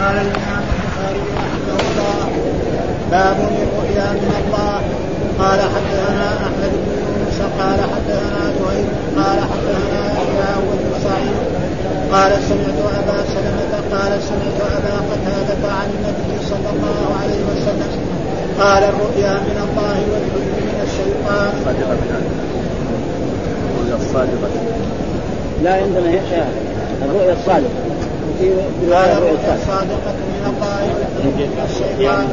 قال الامام البخاري رحمه الله باب الرؤيا من الله قال حدثنا أحمد بن يونس قال حدثنا زهير قال حدثنا يحيى بن سعيد. قال سمعت أبا سلمة قال سمعت أبا قتادة عن النبي صلى الله عليه وسلم. قال الرؤيا من الله والحلم من الشيطان. الرؤيا الصادقة. لا عندنا هي الرؤيا الصادقة. الرؤيا الصادقة من من الشيطان.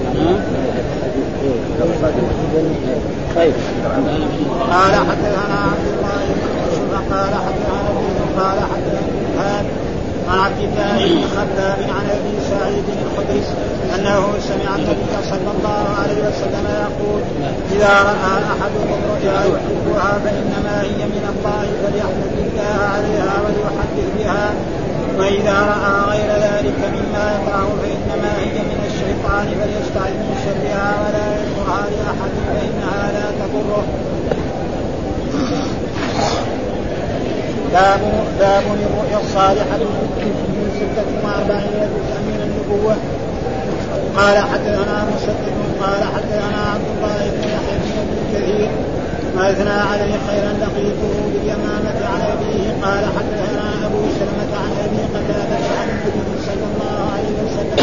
طيب قال حدثنا عبد الله بن قال حدثنا قال حدثنا عن عبد الله بن خباب عن ابي سعيد الخدري انه سمع النبي صلى الله عليه وسلم يقول اذا راى احدكم رؤيا يحبها فانما هي من الله فليحمد الله عليها وليحدث بها واذا رأى غير ذلك مما يكره فإنما هي من الشيطان فليستعذ من شرها ولا يذكرها لاحد فإنها لا تضره. باب باب الرؤيا الصالحة من ستة وأربعين جزءا من النبوة. قال حدثنا مسدد قال حدثنا عبد الله بن يحيى بن كثير. ما اثنى عليه خيرا لقيته باليمامة عن أبيه قال حدثنا أبو سلمة عن أبي قتادة عن النبي صلى الله عليه وسلم.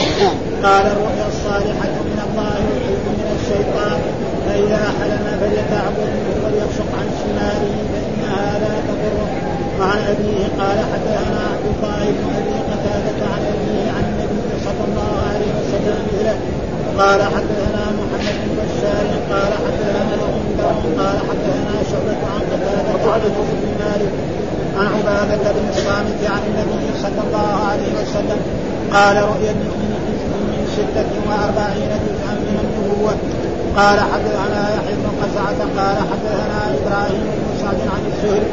قال الرؤيا الصالحة من الله والحلم من الشيطان فإذا حلم فليتعبد وليبصق عن شماله فإنها لا تضره وعن أبيه قال حدثنا عبد الله بن أبي قتادة عن أبيه عن النبي صلى الله عليه وسلم قال حدثنا محمد بن بشار قال حدثنا قال حدثنا شعبة عن قتادة عن بن مالك عن عبادة بن الصامت عن النبي صلى الله عليه وسلم قال رؤيا المؤمن من ستة وأربعين جزءا من النبوة قال حدثنا يحيى بن قزعة قال حدثنا إبراهيم بن سعد عن الزهري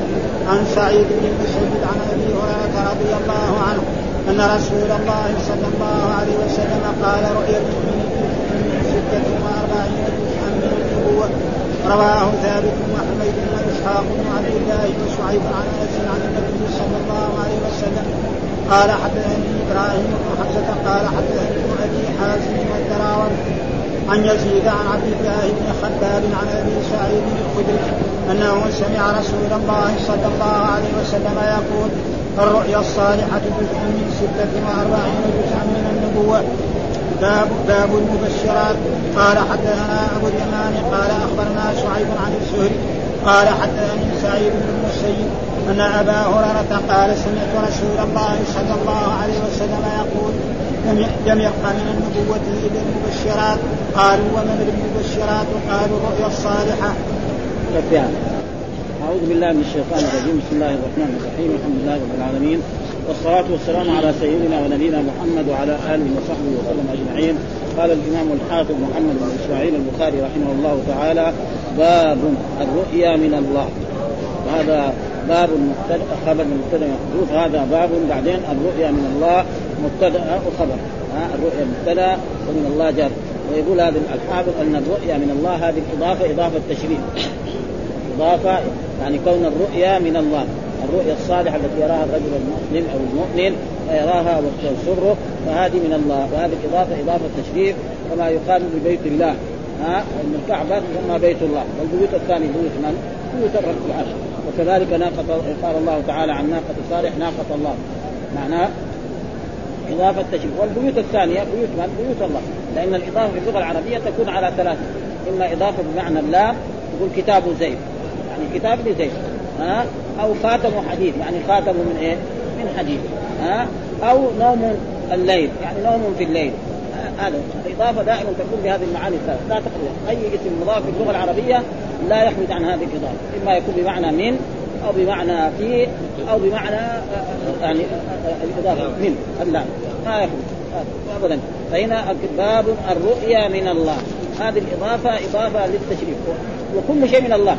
عن سعيد بن مسعود عن ابي هريره رضي الله عنه ان رسول الله صلى الله عليه وسلم قال رؤيا المؤمن من سته وأربعين جزءا من النبوه رواه ثابت وحميد واسحاق عبد الله وشعيب عن أنس عن النبي صلى الله عليه وسلم. قال حدثني إبراهيم بن حمزه قال حدثني أبي حازم والدراوي عن يزيد عن عبد الله بن خباب عن أبي سعيد الخدري أنه سمع رسول الله صلى الله عليه وسلم يقول الرؤيا الصالحة جزء من ستة وأربعين جزءا من النبوة. باب باب المبشرات. قال حدثنا أبو اليمان قال أخبرنا شعيب عن الزهري قال حدثني سعيد بن المسيب أن أبا هريرة قال سمعت رسول الله صلى الله عليه وسلم يقول لم يبق من النبوة إلا المبشرات. قالوا ومن المبشرات؟ قالوا الرؤيا الصالحة. أعوذ بالله من الشيطان الرجيم. بسم الله الرحمن الرحيم. الحمد لله رب العالمين. والصلاة والسلام على سيدنا ونبينا محمد وعلى آله وصحبه وسلم أجمعين. قال الإمام الحافظ محمد بن إسماعيل البخاري رحمه الله تعالى باب الرؤيا من الله. وهذا باب مبتدأ خبر مبتدأ محذوف هذا باب بعدين الرؤيا من الله مبتدأ وخبر. الرؤيا مبتدأ ومن الله جار. ويقول هذا الحافظ أن الرؤيا من الله هذه الاضافه إضافة تشريف إضافة يعني كون الرؤيا من الله. الرؤيا الصالحة التي يراها الرجل المسلم أو المؤمن يراها وتسره فهذه من الله. وهذه الإضافة إضافة تشريف كما يقال ببيت الله. ها؟ ان الكعبه تسمى بيت الله. والبيوت الثانية بيوت من؟ بيوت الرب العشر وكذلك ناقة قال الله تعالى عن ناقة صالح ناقة الله. معناه؟ إضافة تشريف. والبيوت الثانية بيوت من؟ بيوت الله. لأن الإضافة في اللغة العربية تكون على ثلاثة. إما إضافة بمعنى اللام تقول كتاب زيد. يعني كتاب لزيد. ها؟ أو خاتم حديد يعني خاتم من إيه؟ من حديد ها؟ أو نوم الليل يعني نوم في الليل هذا الإضافة دائما تكون بهذه المعاني الثلاث لا تخرج أي اسم مضاف في اللغة العربية لا يخرج عن هذه الإضافة إما يكون بمعنى من أو بمعنى في أو بمعنى يعني الإضافة من اللام ما يخرج أبدا. فهنا باب الرؤيا من الله. هذه الإضافة إضافة للتشريف وكل شيء من الله.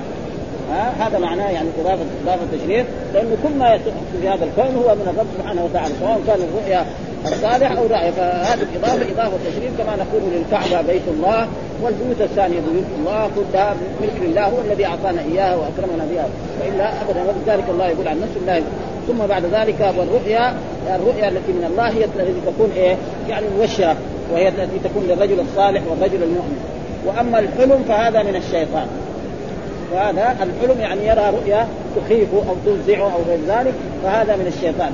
ها؟ هذا معناه يعني اضافه إضافة تشريف لأنه كل ما في هذا الكون هو من الرب سبحانه وتعالى سواء كان الرؤيا الصالح أو رأي فهذه الاضافه إضافة تشريف كما نقول للكعبة بيت الله والبيوت الثانية بيوت الله كلها ملك لله هو الذي أعطانا اياها وأكرمنا بها. والا أبدا ولذلك الله يقول عن نفسه الله ثم بعد ذلك والرؤيا الرؤيا التي من الله هي التي تكون إيه؟ يعني مبشره وهي التي تكون للرجل الصالح والرجل المؤمن. وأما الحلم فهذا من الشيطان. وهذا الحلم يعني يرى رؤيا تخيفه أو تفزعه أو غير ذلك فهذا من الشيطان.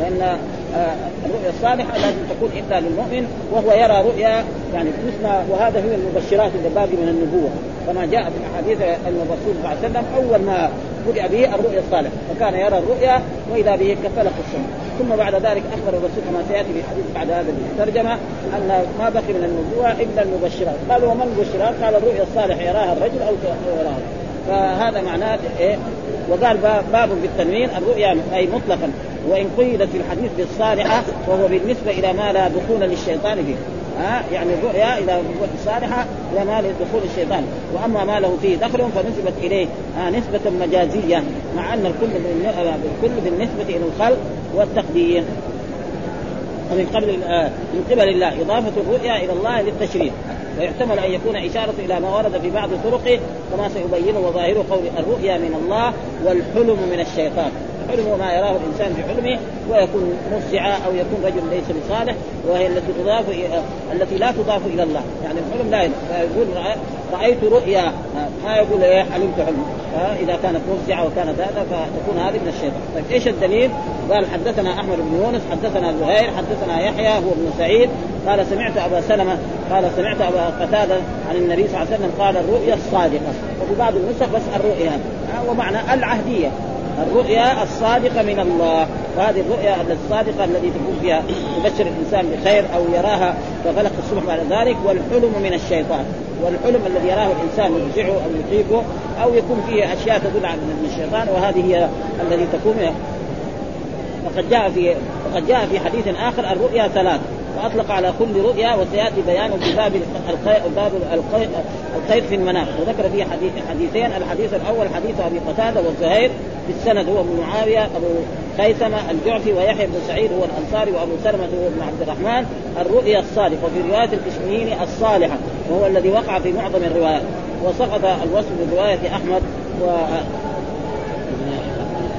لأن آه، الرؤيا الصالحة لازم تكون إلا للمؤمن وهو يرى رؤيا يعني مثل وهذا هو المبشرات اللي باقي من النبوة. كما جاء في الاحاديث ان الرسول صلى الله عليه وسلم أول ما بدأ به الرؤيا الصالحة فكان يرى الرؤيا واذا به كفلق السماء. ثم بعد ذلك أخبر الرسول كما سيأتي في الحديث بعد هذا الترجمة أن ما بقي من النبوة إلا المبشرات. قالوا وما المبشرات؟ قال الرؤيا الصالحة يراها الرجل أو يراها؟ فهذا معناه إيه؟ وقال باب بالتنوين الرؤيا أي مطلقا. وإن قيدت في الحديث بالصالحة وهو بالنسبة إلى ما لا دخول للشيطان فيه. ها؟ يعني الرؤيا اذا صالحه إلى ما دخول الشيطان وأما ما له فيه دخل فنسبت إليه. آه نسبة مجازية. مع أن الكل الكل بالنسبة إلى الخلق والتقدير. ومن قبل آه من قبل الله إضافة الرؤيا إلى الله للتشريع. ويحتمل أن يكون إشارة إلى ما ورد في بعض طرقه كما سيبينه وظاهره قول الرؤيا من الله والحلم من الشيطان. حلم ما يراه الإنسان في حلمه ويكون مفزعا أو يكون رجل ليس بصالح وهي التي تضاف التي لا تضاف إلى الله. يعني الحلم لا يقول رأيت رؤيا. ما يقول إيه؟ حلمت حلم إذا كانت مفزعة وكانت هذا فتكون هذه من الشيطان. طيب إيش الدليل؟ قال حدثنا أحمد بن يونس حدثنا زهير حدثنا يحيى هو ابن سعيد. قال سمعت أبا سلمة قال سمعت أبا قتادة عن النبي صلى الله عليه وسلم قال الرؤيا الصادقة. وفي بعض النسخ بس الرؤيا. ومعنى العهدية. الرؤيا الصادقة من الله. وهذه الرؤيا الصادقة التي تكون فيها تبشر الإنسان بخير أو يراها كفلق الصبح بعد ذلك والحلم من الشيطان. والحلم الذي يراه الإنسان يفزعه أو يخيفه أو يكون فيه أشياء تدل على من الشيطان وهذه هي الذي تكون وقد جاء في وقد جاء في حديث آخر الرؤيا ثلاث وأطلق على كل رؤيا وسيأتي بيانه في باب باب الخير في المنام. وذكر فيه حديث حديثين الحديث الأول حديث أبي قتادة والزهير في السند هو ابن معاوية أبو خيثمة الجعفي ويحيى بن سعيد هو الأنصاري وأبو سلمة هو ابن عبد الرحمن الرؤيا الصادقه وفي رواية الكشميني الصالحة وهو الذي وقع في معظم الروايات. وسقط الوصف برواية أحمد و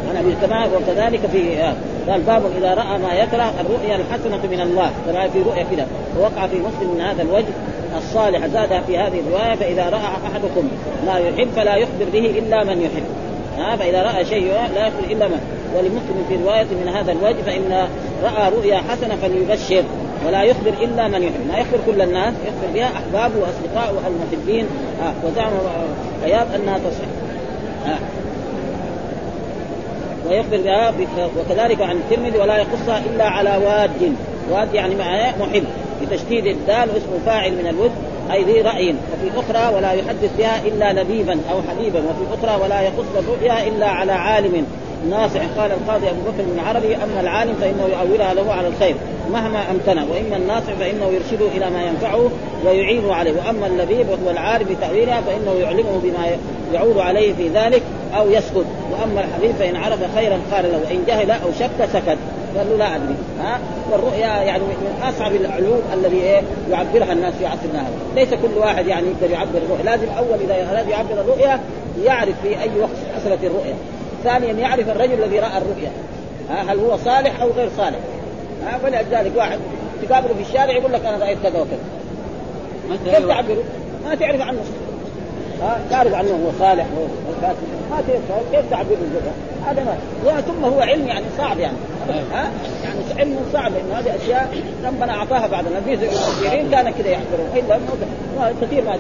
عن ابي وكذلك في قال باب إذا رأى ما يكره الرؤيا الحسنة من الله. كما في رؤيا كذا ووقع في مسلم من هذا الوجه الصالح زاد في هذه الرواية فإذا رأى أحدكم ما يحب فلا يخبر به إلا من يحب. ها فإذا رأى شيء لا يخبر إلا من. ولمسلم في رواية من هذا الوجه فإن رأى رؤيا حسنة فليبشر ولا يخبر إلا من يحب. ما يخبر كل الناس يخبر بها أحبابه وأصدقائه المحبين. وزعم ايات أنها تصح. ويخبر بها وكذلك عن الترمذي ولا يقصها إلا على واد. واد يعني محب بتشديد الدال واسم فاعل من الود أي ذي رأي. وفي أخرى ولا يحدث بها إلا لبيبا أو حبيبا. وفي أخرى ولا يقص الرؤيا إلا على عالم. ناصع قال القاضي أبو بكر بن عربي أما العالم فإنه يؤولها له على الخير. مهما امكن وإما الناصع فإنه يرشده إلى ما ينفعه ويعينه عليه. وأما اللبيب وهو العارف بتاويلها فإنه يعلمه بما يعود عليه في ذلك أو يسكت. واما الحبيب فان عرف خيرا قال له وان جهل أو شك سكت. قال له لا أدري. ها؟ والرؤيا يعني من أصعب العلوم الذي إيه؟ يعبرها الناس في عصرنا هذا. ليس كل واحد يعني يقدر يعبر الرؤيا. لازم أول إذا اراد يعبر الرؤيا يعرف في أي وقت حصلت الرؤيا. ثانيا يعرف الرجل الذي رأى الرؤيا. ها؟ هل هو صالح أو غير صالح؟ ها؟ فلذلك واحد تقابله في الشارع يقول لك أنا رأيت كذا وكذا. كيف تعبره؟ ما تعرف عنه تعرف عنه هو صالح هو ما كيف تعبر الجزء هذا ما ثم هو علم يعني صعب يعني. ها؟ يعني علم صعب لأنه هذه أشياء ربنا أعطاها بعد النبي المسيحيين كان كذا يحضرون إلا كثير ما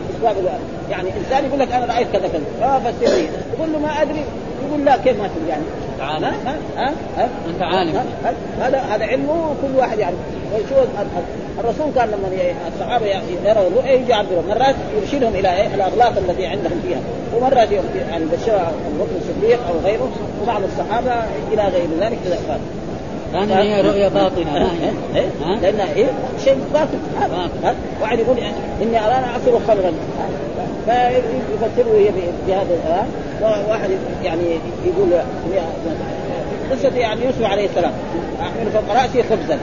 يعني إنسان يقول لك أنا رأيت كذا كذا. آه فسر يقول له ما أدري. يقول لا كيف ما تدري يعني عالم ها؟ ها؟ ها؟ أنت عالم. هذا هذا علمه كل واحد يعرف. شو الرسول كان لما الصحابة يروا الرؤيا يجي يعبروا مرات يرشدهم إلى إيه؟ الاغلاط التي عندهم فيها. ومرات يعني بشر أبو بكر الصديق أو غيره وبعض الصحابة إلى غير ذلك كذا كان هي رؤيا باطنة. إيه؟ لأن إيه؟ شيء باطن. واحد يقول إني ارانا أعصر خمرا فيفسره هي بهذا واحد يعني يقول قصة يعني يوسف عليه السلام. احمل فوق رأسي خبزا.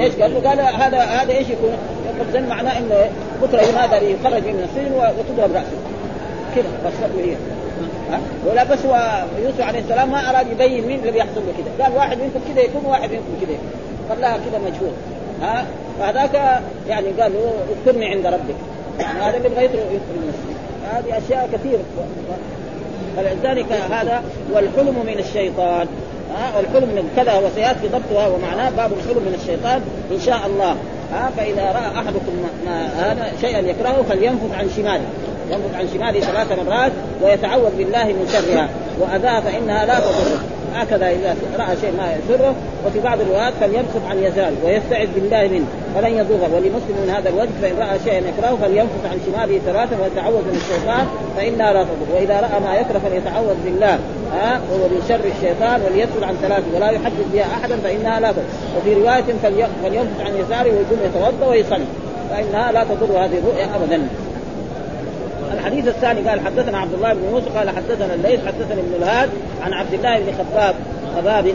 إيش قال؟ له؟ قال هذا هذا إيش يكون؟ خبزا معناه إنه بكرة هذا يخرج من السجن وتضرب رأسه. كذا قصته هي ها؟ ولا بس هو يوسف عليه السلام ما أراد يبين مين اللي بيحصل له كذا. قال واحد منكم كذا يكون وواحد منكم كذا. يكون خلاها كذا مجهول. ها؟ فهذاك يعني قال له اذكرني عند ربك. يعني هذا اللي يدخل المسجد هذه أشياء كثير فلذلك هذا والحلم من الشيطان. ها والحلم من كذا وسيأتي ضبطها ومعناه باب الحلم من الشيطان إن شاء الله. ها فإذا رأى أحدكم ما هذا شيئا يكرهه فلينفث عن شماله. ينفث عن شماله ثلاث مرات ويتعوذ بالله من شرها. وأذاها فإنها لا تضره هكذا إذا رأى شيء ما يسره وفي بعض الروايات فليبسط عن يساره ويستعذ بالله منه فلن يضره ولمسلم من هذا الوجه فإن رأى شيئا يكرهه فلينفث عن شماله ثلاثا ويتعوذ من الشيطان فانها لا تضر وإذا رأى ما يكره فليتعوذ بالله. ها وهو من شر الشيطان وليسر عن ثلاث ولا يحدث بها احدا فإنها لا تضر. وفي رواية فلينفث عن يساره ويقوم يتوضأ ويصلي. فإنها لا تضر هذه الرؤيا ابدا. الحديث الثاني قال حدثنا عبد الله بن يوسف قال حدثنا الليث حدثنا ابن الهاد عن عبد الله بن خباب خباب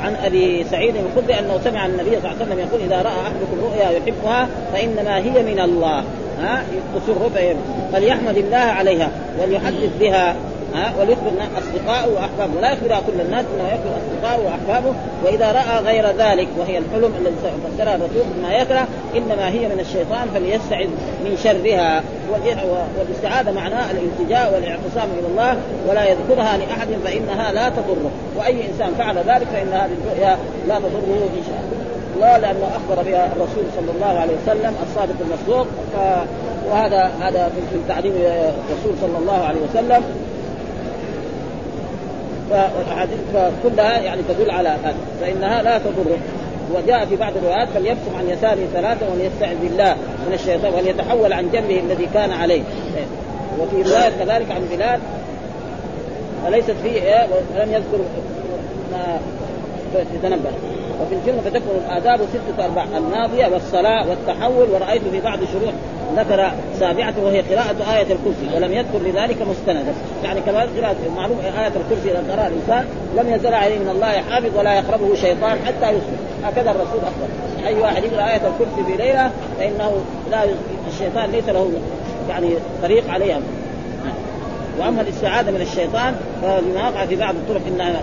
عن أبي سعيد الخدري أنه سمع النبي صلى الله عليه وسلم يقول إذا رأى أحدكم رؤيا يحبها فإنما هي من الله ها رؤيا فليحمد الله عليها وليحدث بها. ها وليخبر اصدقائه وأحبابه. ولا يخبر كل الناس انه يخبر اصدقائه وأحبابه. وإذا رأى غير ذلك وهي الحلم الذي فسرها الرسول بما يكره. إنما هي من الشيطان فليستعذ من شرها. والاستعاذة معناها الالتجاء والاعتصام إلى الله ولا يذكرها لأحد فإنها لا تضره. وأي إنسان فعل ذلك فإن هذه الرؤيا لا تضره إن شاء الله. لأنه أخبر بها الرسول صلى الله عليه وسلم الصادق المصدوق. وهذا هذا في تعليم الرسول صلى الله عليه وسلم. فالاحاديث كلها يعني تدل على هذا. فإنها لا تضره وجاء في بعض الروايات فليبصم عن يساره ثلاثة وليستعذ بالله من الشيطان وليتحول عن جنبه الذي كان عليه. وفي رواية كذلك عن بلال وليست فيه إيه؟ ولم يذكر ما تتنبه وفي الجنة فتكون الآداب ستة أرباع الماضية والصلاة والتحول ورأيت في بعض شروح ذكر سابعته وهي قراءة آية الكرسي ولم يذكر لذلك مستندا. يعني كما قراءة معلوم آية الكرسي إذا قرأ الإنسان لم يزل عليه من الله حافظ ولا يقربه شيطان حتى يصبح. هكذا الرسول أخبر. أي واحد يقرأ آية الكرسي في ليلة فإنه لا الشيطان ليس له يعني طريق عليها. وأما الاستعاذة من الشيطان فلما وقع في بعض الطرق إنها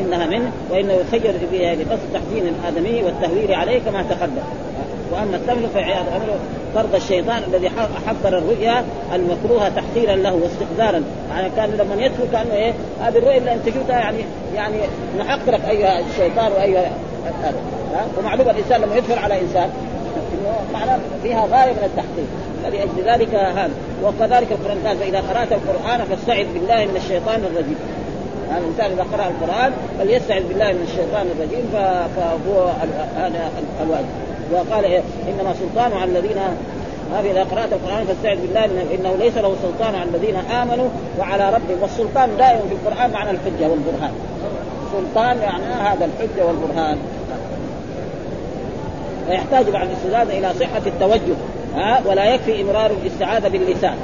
إنها منه وإنه يخير بها لقصد تحزين الآدمي والتهويل عليه كما تقدم. واما التمر فعياذ امره طرد الشيطان الذي حضر الرؤيا المكروهة تحقيرا له واستقذارا يعني كان لما يدخل كأنه إيه؟ هذه الرؤيا اللي أنت جبتها يعني يعني نحقرك أيها الشيطان وأيها هذا ومعلوم الإنسان لما يدخل على إنسان إنه معناه فيها غاية من التحقير فلأجل ذلك هذا. وكذلك القرآن قال فإذا قرأت القرآن فاستعذ بالله من الشيطان الرجيم. هذا الإنسان إذا قرأ القرآن فليستعذ بالله من الشيطان الرجيم فهو هذا الواجب. وقال إيه إنما سلطان على الذين هذه إذا قرأت القرآن فاستعذ بالله إنه ليس له سلطان على الذين آمنوا وعلى ربهم. والسلطان دائما في القرآن معنى الحجة والبرهان. سلطان يعني هذا الحجة والبرهان. ويحتاج بعد الاستزاده إلى صحة التوجه ها ولا يكفي إمرار الاستعاذة باللسان.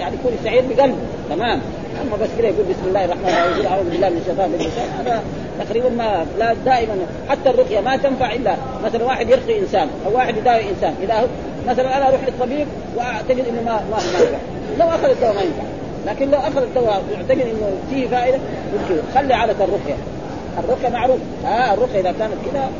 يعني يكون يستعيذ بقلبه. تمام. أما بس كده يقول بسم الله الرحمن الرحيم أعوذ بالله من الشيطان باللسان هذا تقريبا ما لا دائما حتى الرقية ما تنفع إلا مثلا واحد يرقي إنسان أو واحد يداوي إنسان. إذا مثلا أنا أروح للطبيب وأعتقد إنه ما ما ينفع لو أخذ الدواء ما ينفع. لكن لو أخذ الدواء وأعتقد إنه فيه فائدة يمكن خلي عاده الرقية. الرقية معروف. ها الرقية إذا كانت كذا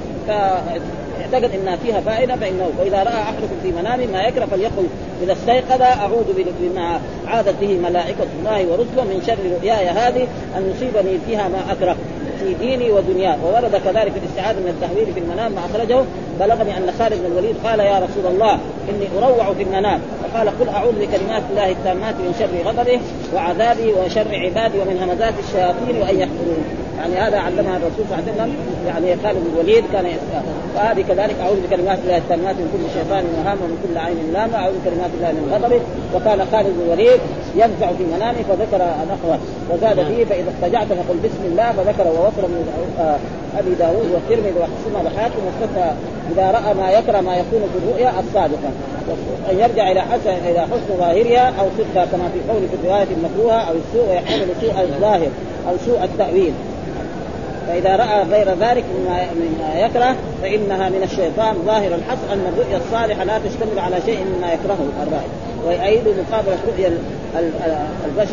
اعتقد إنها فيها فائدة فانه وإذا رأى أحدكم في منامه ما يكره فليقل إذا استيقظ. أعوذ بما عادت به ملائكة الله ورسله من شر رؤياي هذه أن يصيبني فيها ما أكره. في ديني ودنياي. وورد كذلك الاستعاذه من التهويل في المنام ما أخرجه. بلغني أن خالد بن الوليد قال يا رسول الله إني أروع في المنام. فقال قل أعوذ بكلمات الله التامات من شر غضبه وعذابه وشر عبادي ومن همزات الشياطين وأن يحضرون. يعني هذا علمها الرسول صلى الله عليه وسلم. يعني بن الوليد كان يسأل فهذه كذلك أعوذ بكلمات الله التامات من كل شيطان وهام ومن كل عين لامه اعوذ بكلمات الله من غضبه وكان خالد بن الوليد ينفع في منامه فذكر نحوه. وزاد فيه فإذا اضطجعت فقل بسم الله فذكر ووصل من أبي داود والترمذي وحسنه وحاكم واستثنى. إذا رأى ما يكره ما يكون في الرؤيا الصادقة. أن يرجع إلى حسن إلى حسن ظاهرها أو صدقها كما في قول في الروايه المكروهه أو السوء ويحتمل سوء الظاهر أو سوء التأويل. فإذا رأى غير ذلك مما مما يكره فإنها من الشيطان ظاهر الحص أن الرؤيا الصالحة لا تشتمل على شيء مما يكرهه الرائي ويؤيد مقابلة رؤيا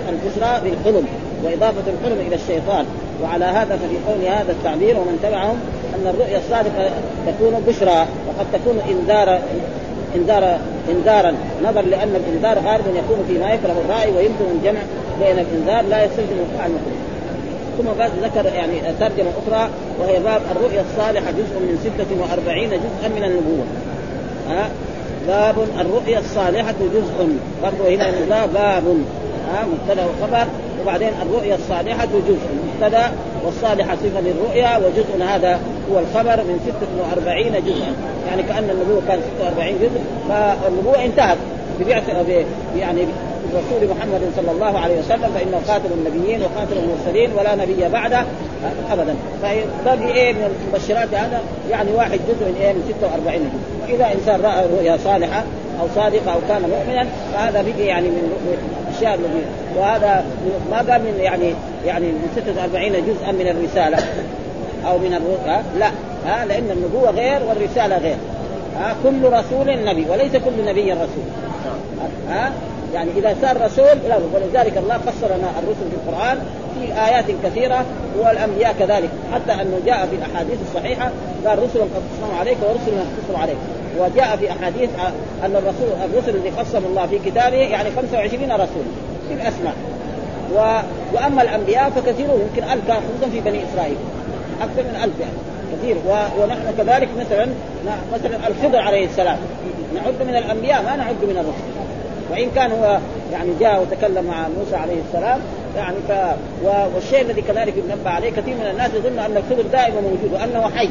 البشرى بالحلم وإضافة الحلم إلى الشيطان. وعلى هذا ففي قول هذا التعبير ومن تبعهم أن الرؤيا الصادقه تكون بشرى وقد تكون انذار انذار إنذارا. نظر لأن الإنذار غالبا يكون فيما يكره الراعي ويمكن الجمع بين الإنذار لا يستلزم وقوع المخلوق ثم بعد ذكر يعني ترجمة أخرى وهي باب الرؤيا الصالحة جزء من 46 جزءا من النبوة. ها؟ باب الرؤيا الصالحة جزء. برضه هنا باب. ها؟ مبتدا وخبر. وبعدين الرؤيا الصالحة جزء. مبتدا والصالحة صفة للرؤيا وجزء هذا هو الخبر من 46 جزءا. يعني كأن النبوة كان 46 جزء فالنبوة انتهت. ببعث يعني الرسول محمد صلى الله عليه وسلم فإنه خاتم النبيين وخاتم المرسلين ولا نبي بعده ابدا. فباقي إيه من المبشرات هذا؟ يعني واحد جزء من إيه؟ من 46 جزء. وإذا إنسان رأى رؤيا صالحة أو صادقة أو كان مؤمنا فهذا بقي يعني من الاشياء التي وهذا ما قال من يعني يعني من 46 جزءا من الرسالة أو من الرؤيا. لا. ها؟ لأن النبوة غير والرسالة غير. ها؟ كل رسول نبي وليس كل نبي رسول. ها؟ يعني إذا صار رسول لا ولذلك الله فسر لنا الرسل في القرآن في آيات كثيرة والأنبياء كذلك حتى أنه جاء في الأحاديث الصحيحة قال رسل قد قصصنا عليك ورسل لم تقصر عليك. وجاء في أحاديث أن الرسول الرسل الذي قسم الله في كتابه يعني 25 رسول في الأسماء. و... وأما الأنبياء فكثيرون يمكن ألف خصوصا في بني إسرائيل. أكثر من ألف يعني كثير. و... ونحن كذلك مثلا مثلا الخضر عليه السلام. نعد من الأنبياء ما نعد من الرسل. وإن كان هو يعني جاء وتكلم مع موسى عليه السلام يعني ف والشيء الذي كذلك ينبه عليه كثير من الناس يظن أن الخضر دائما موجود وأنه حي.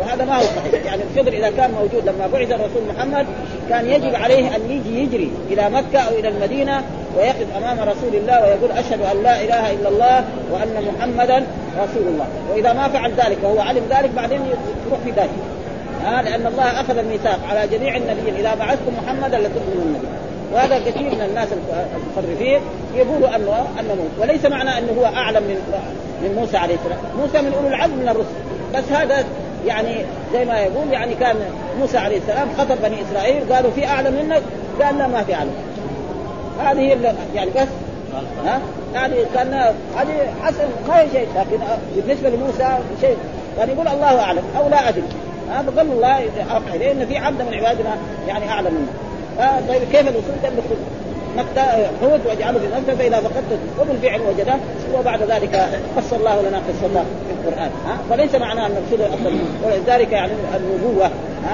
وهذا ما هو صحيح. يعني الخضر إذا كان موجود لما بعث الرسول محمد كان يجب عليه أن يجي يجري إلى مكة أو إلى المدينة ويقف أمام رسول الله ويقول أشهد أن لا إله إلا الله وأن محمدا رسول الله. وإذا ما فعل ذلك وهو علم ذلك بعدين يروح في ذلك. آه لأن الله أخذ الميثاق على جميع النبيين. إذا بعثتم محمدا لتؤمنوا النبي وهذا كثير من الناس المخرفين يقولوا انه أنه وليس معنى أنه هو أعلم من من موسى عليه السلام، موسى من أولو العزم من الرسل، بس هذا يعني زي ما يقول يعني كان موسى عليه السلام خطب بني إسرائيل قالوا في أعلم منك؟ قال لا ما في أعلم. هذه هي يعني بس. ها؟ يعني كان هذه حسن ما هي شيء. لكن بالنسبة لموسى شيء. يعني يقول الله أعلم أو لا أدري. هذا ظن الله إليه إن في عبد من عبادنا يعني أعلم منه. طيب كيف الوصول؟ قال مكة حوت وأجعله في مكة فإذا فقدت وبالفعل وجده وبعد ذلك قص الله لنا قصة في القرآن ها؟ فليس معناه الخضر أفضل ولذلك يعني النبوة ها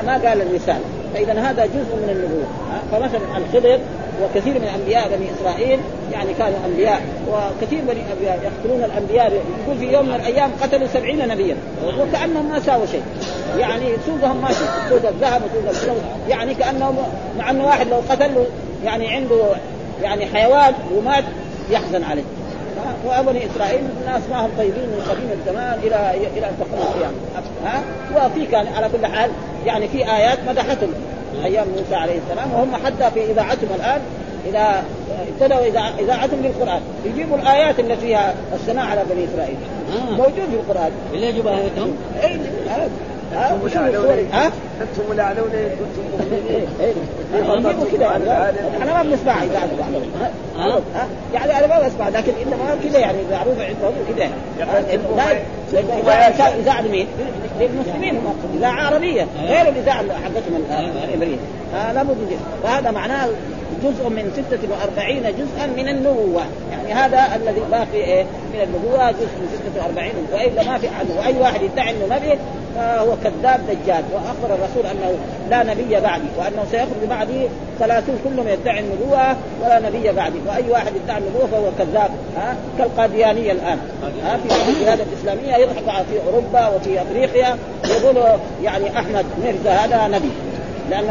ما قال الرسالة. فإذا هذا جزء من النبوة. ها؟ فمثلا الخضر وكثير من انبياء بني إسرائيل يعني كانوا أنبياء. وكثير من الانبياء يقتلون الأنبياء. يقول في يوم من الأيام قتلوا سبعين نبيا. وكأنهم ما ساووا شيء. يعني سوقهم ماشي. سوق الذهب وسوق الفلوس. يعني كأنهم مع انه واحد لو قتل يعني عنده يعني حيوان ومات يحزن عليه. وبني إسرائيل ناس ما هم طيبين من قديم الزمان إلى إلى ان تقوم القيامة. ها؟ وفي كان على كل حال يعني في آيات مدحتهم. أيام موسى عليه السلام وهم حتى في إذاعتهم الآن إذا ابتدوا إذاعتهم بالقرآن. يجيبوا الآيات التي فيها الثناء على بني إسرائيل. آه. موجود في القرآن. اللي يجيب اياتهم؟ اي ها؟ ها أنتم الاعلون ان كنتم مؤمنين. كذا إحنا ما بنسمع اذاعه ها؟ يعني أنا ما بسمع لكن إنما كذا يعني. معروف عندهم كذا. اذاعه مين؟ للمسلمين اذاعه عربية غير الاذاعه حقتهم الامريكيه لابد فهذا معناه جزء من 46 جزءا من النبوة. يعني هذا الذي باقي إيه من النبوة جزء من 46 وإلا ما في عنه وأي واحد يدعي أنه نبي فهو كذاب دجال. وأخبر الرسول أنه لا نبي بعدي وأنه سيخرج بعدي ثلاثون كلهم يدعي النبوة ولا نبي بعدي. وأي واحد يدعي النبوة فهو كذاب ها؟ كالقاديانية الآن ها؟ في البلاد الإسلامية يضحك في أوروبا وفي أفريقيا يقولوا يعني أحمد ميرزا هذا نبي. لأن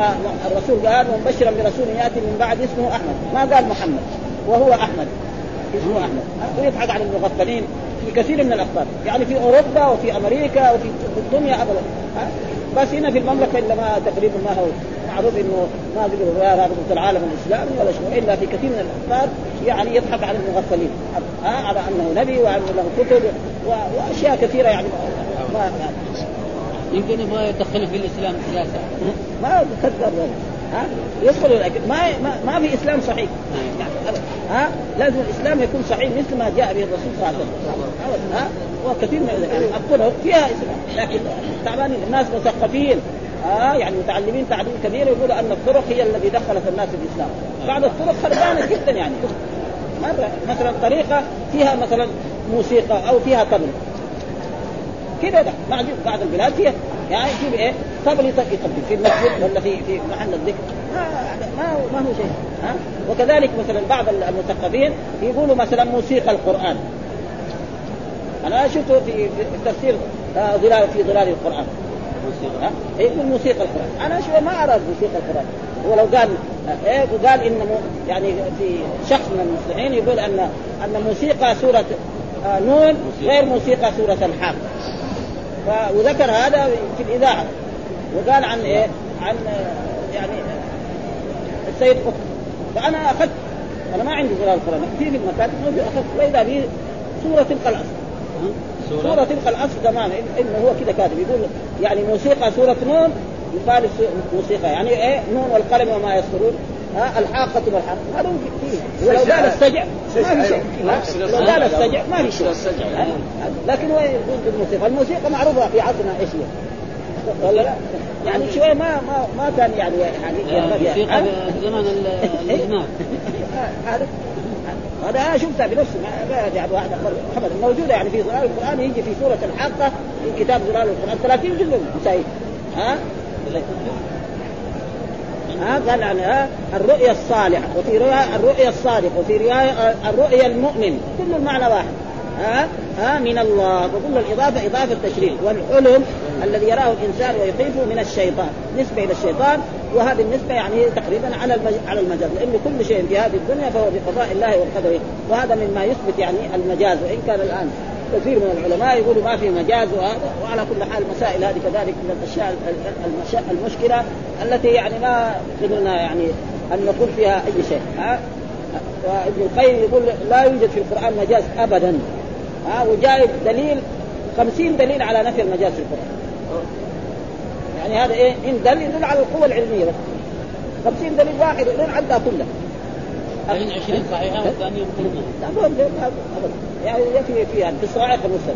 الرسول قال مبشرا برسول يأتي من بعد اسمه أحمد. ما قال محمد. وهو أحمد. اسمه أحمد. ويضحك على المغفلين. في كثير من الأخبار. يعني في أوروبا وفي أمريكا وفي الدنيا أبدا. بس هنا في المملكة إلا ما تقريبا ما هو معروف إنه ما ذكروا هذا العالم الإسلامي ولا شيء إلا في كثير من الأخبار يعني يضحك على المغفلين. على أنه نبي وأنه له كتب وأشياء كثيرة يعني. ما يمكن يبغى يدخل في الإسلام سياسة. ما كذب ها؟ يدخل لكن ما ما, في إسلام صحيح. ها؟ لازم الإسلام يكون صحيح مثل ما جاء به الرسول صلى الله عليه وسلم. ها؟ وكثير من يعني فيها إسلام. لكن تعبانين الناس مثقفين. آه يعني متعلمين تعليم كبير يقولوا أن الطرق هي الذي دخلت الناس في الإسلام. بعض الطرق خربانة جدا يعني. مرة مثلا طريقة فيها مثلا موسيقى أو فيها طبل كذا ده. بعض البلاد فيها. يعني يجيب إيه؟ طبل يطبل في المسجد ولا في في محل الذكر. ما ما ما هو شيء. ها؟ وكذلك مثلا بعض المثقفين يقولوا مثلا موسيقى القرآن. أنا شفته في في تفسير آه، ظلال في ظلال القرآن. موسيقى. يقول موسيقى القرآن. أنا شو ما ارى موسيقى القرآن. هو لو قال آه، إيه؟ وقال إن يعني في شخص من المصلحين يقول ان أن موسيقى سورة آه، نون غير موسيقى سورة الحاق وذكر هذا في الإذاعة. وقال عن إيه؟ عن يعني السيد قطب. فأنا أخذت أنا ما عندي قراءه القران في المكاتب موجود أخذت. وإذا به سوره تلك الاصل سورة تلك الاصل تماما إنه هو كذا كاتب. يقول يعني موسيقى سورة نون يقال موسيقى يعني إيه؟ نون والقلم وما يسطرون ها الحاقة والحاقة هذا فيه. ولو قال السجع ما في شيء. لو قال السجع ما في شيء. لكن هو يقول بالموسيقى. الموسيقى معروفة في عصرنا إيش هي؟ ولا لا؟ يعني شوية ما ما ما كان يعني يعني الموسيقى زمن الازمان هذا. هذا أنا شفتها بنفسي ما يعني واحد أخبر. محمد موجودة يعني في ظلال القرآن يجي في سورة الحاقة في كتاب ظلال القرآن. 30 جزء ها؟ ها قال عن الرؤيا الصالحة وفي رواية الرؤيا الصادقة وفي رواية الرؤيا المؤمن كل المعنى واحد. ها؟ ها؟ من الله وكل الإضافة إضافة تشريف والحلم الذي يراه الإنسان ويخيفه من الشيطان نسبة إلى الشيطان وهذه النسبة يعني تقريبا على على المجاز. لأن كل شيء في هذه الدنيا فهو بقضاء الله وقدره وهذا مما يثبت يعني المجاز وإن كان الآن كثير من العلماء يقولوا ما في مجاز وهذا وعلى كل حال المسائل هذه كذلك من الأشياء المشكلة التي يعني ما قدرنا يعني أن نقول فيها أي شيء ها؟ وابن القيم يقول لا يوجد في القرآن مجاز ابدا ها؟ وجايب دليل خمسين دليل على نفي المجاز في القرآن. يعني هذا إيه؟ إن دل يدل على القوة العلمية بس. خمسين دليل واحد يدل عدها كلها. أين عشرين صحيحة والثانية لا أبدا. يعني يكفي فيها في الصواعق المرسلة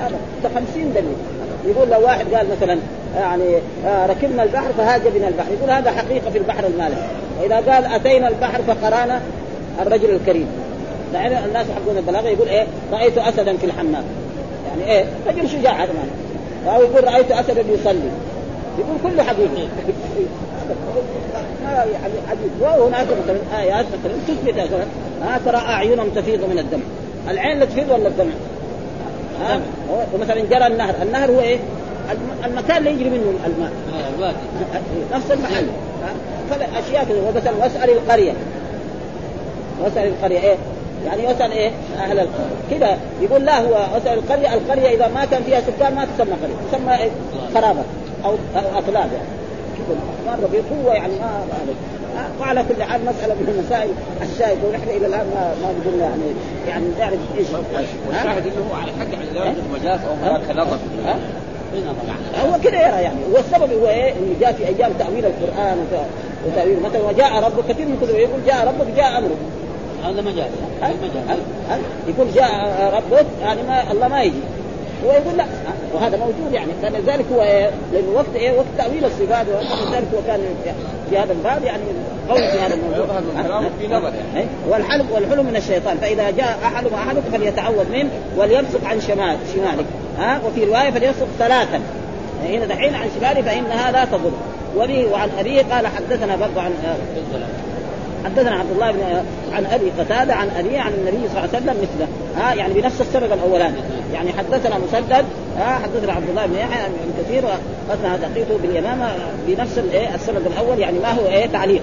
هذا 50 دليل. يقول لو واحد قال مثلا يعني آه، ركبنا البحر فهاج بنا البحر. يقول هذا حقيقة في البحر المالح وإذا قال أتينا البحر فقرانا الرجل الكريم. يعني الناس يحبون البلاغة. يقول إيه؟ رأيت أسدا في الحمام. يعني إيه؟ رجل شجاع هذا أو يقول رأيت أسدا يصلي. يقول كله حقيقي يعني عجيب وهناك مثلا ايات مثلا تثبت مثلا ها ترى اعينهم تفيض من الدم العين لا تفيض ولا الدم؟ ها ومثلا جرى النهر، النهر هو إيه؟ المكان اللي يجري منه الماء نفس المحل فاشياء كذا ومثلا واسال القريه واسال القريه إيه؟ يعني واسال إيه؟ أهل القريه كذا يقول لا هو واسال القريه القريه اذا ما كان فيها سكان ما تسمى قريه تسمى إيه؟ خرابه أو اطلاب يعني مره بقوه يعني ما وعلى كل حال مسألة من المسائل الشاهد ونحن إلى الآن ما ما قلنا يعني يعني نعرف إيش. والشاهد إنه هو على حق على المجاز أو هناك نظر. هو كذا يرى يعني. والسبب هو إيه؟ إنه جاء في أيام تأويل القرآن وتأويل. مثلا وجاء ربك كثير من كتب يقول جاء ربك جاء أمره. هذا مجاز يقول جاء ربك يعني ما الله ما يجي. هو يقول لا. وهذا موجود يعني. لذلك هو إيه؟ لأنه وقت إيه؟ وقت تأويل الصفات ولذلك هو كان في هذا الباب يعني قوي في هذا الموضوع. في نظر يعني. والحلم والحلم من الشيطان. فإذا جاء أحدهم احدكم فليتعوذ منه وليبصق عن شمال شماله ها؟ وفي رواية فليبصق ثلاثا. هنا دحين عن شماله فانها لا تضر. وبه وعن أبيه قال حدثنا برضه عن حدثنا عبد الله بن عن أبي قتادة عن ابي عن النبي صلى الله عليه وسلم مثله. ها يعني بنفس السبب الأولاني. يعني حدثنا مسدد ها حدثنا عبد الله بن يحيى بن كثير قدنا دقيقه باليمامة بنفس الايه السبب الأول يعني ما هو إيه تعليق.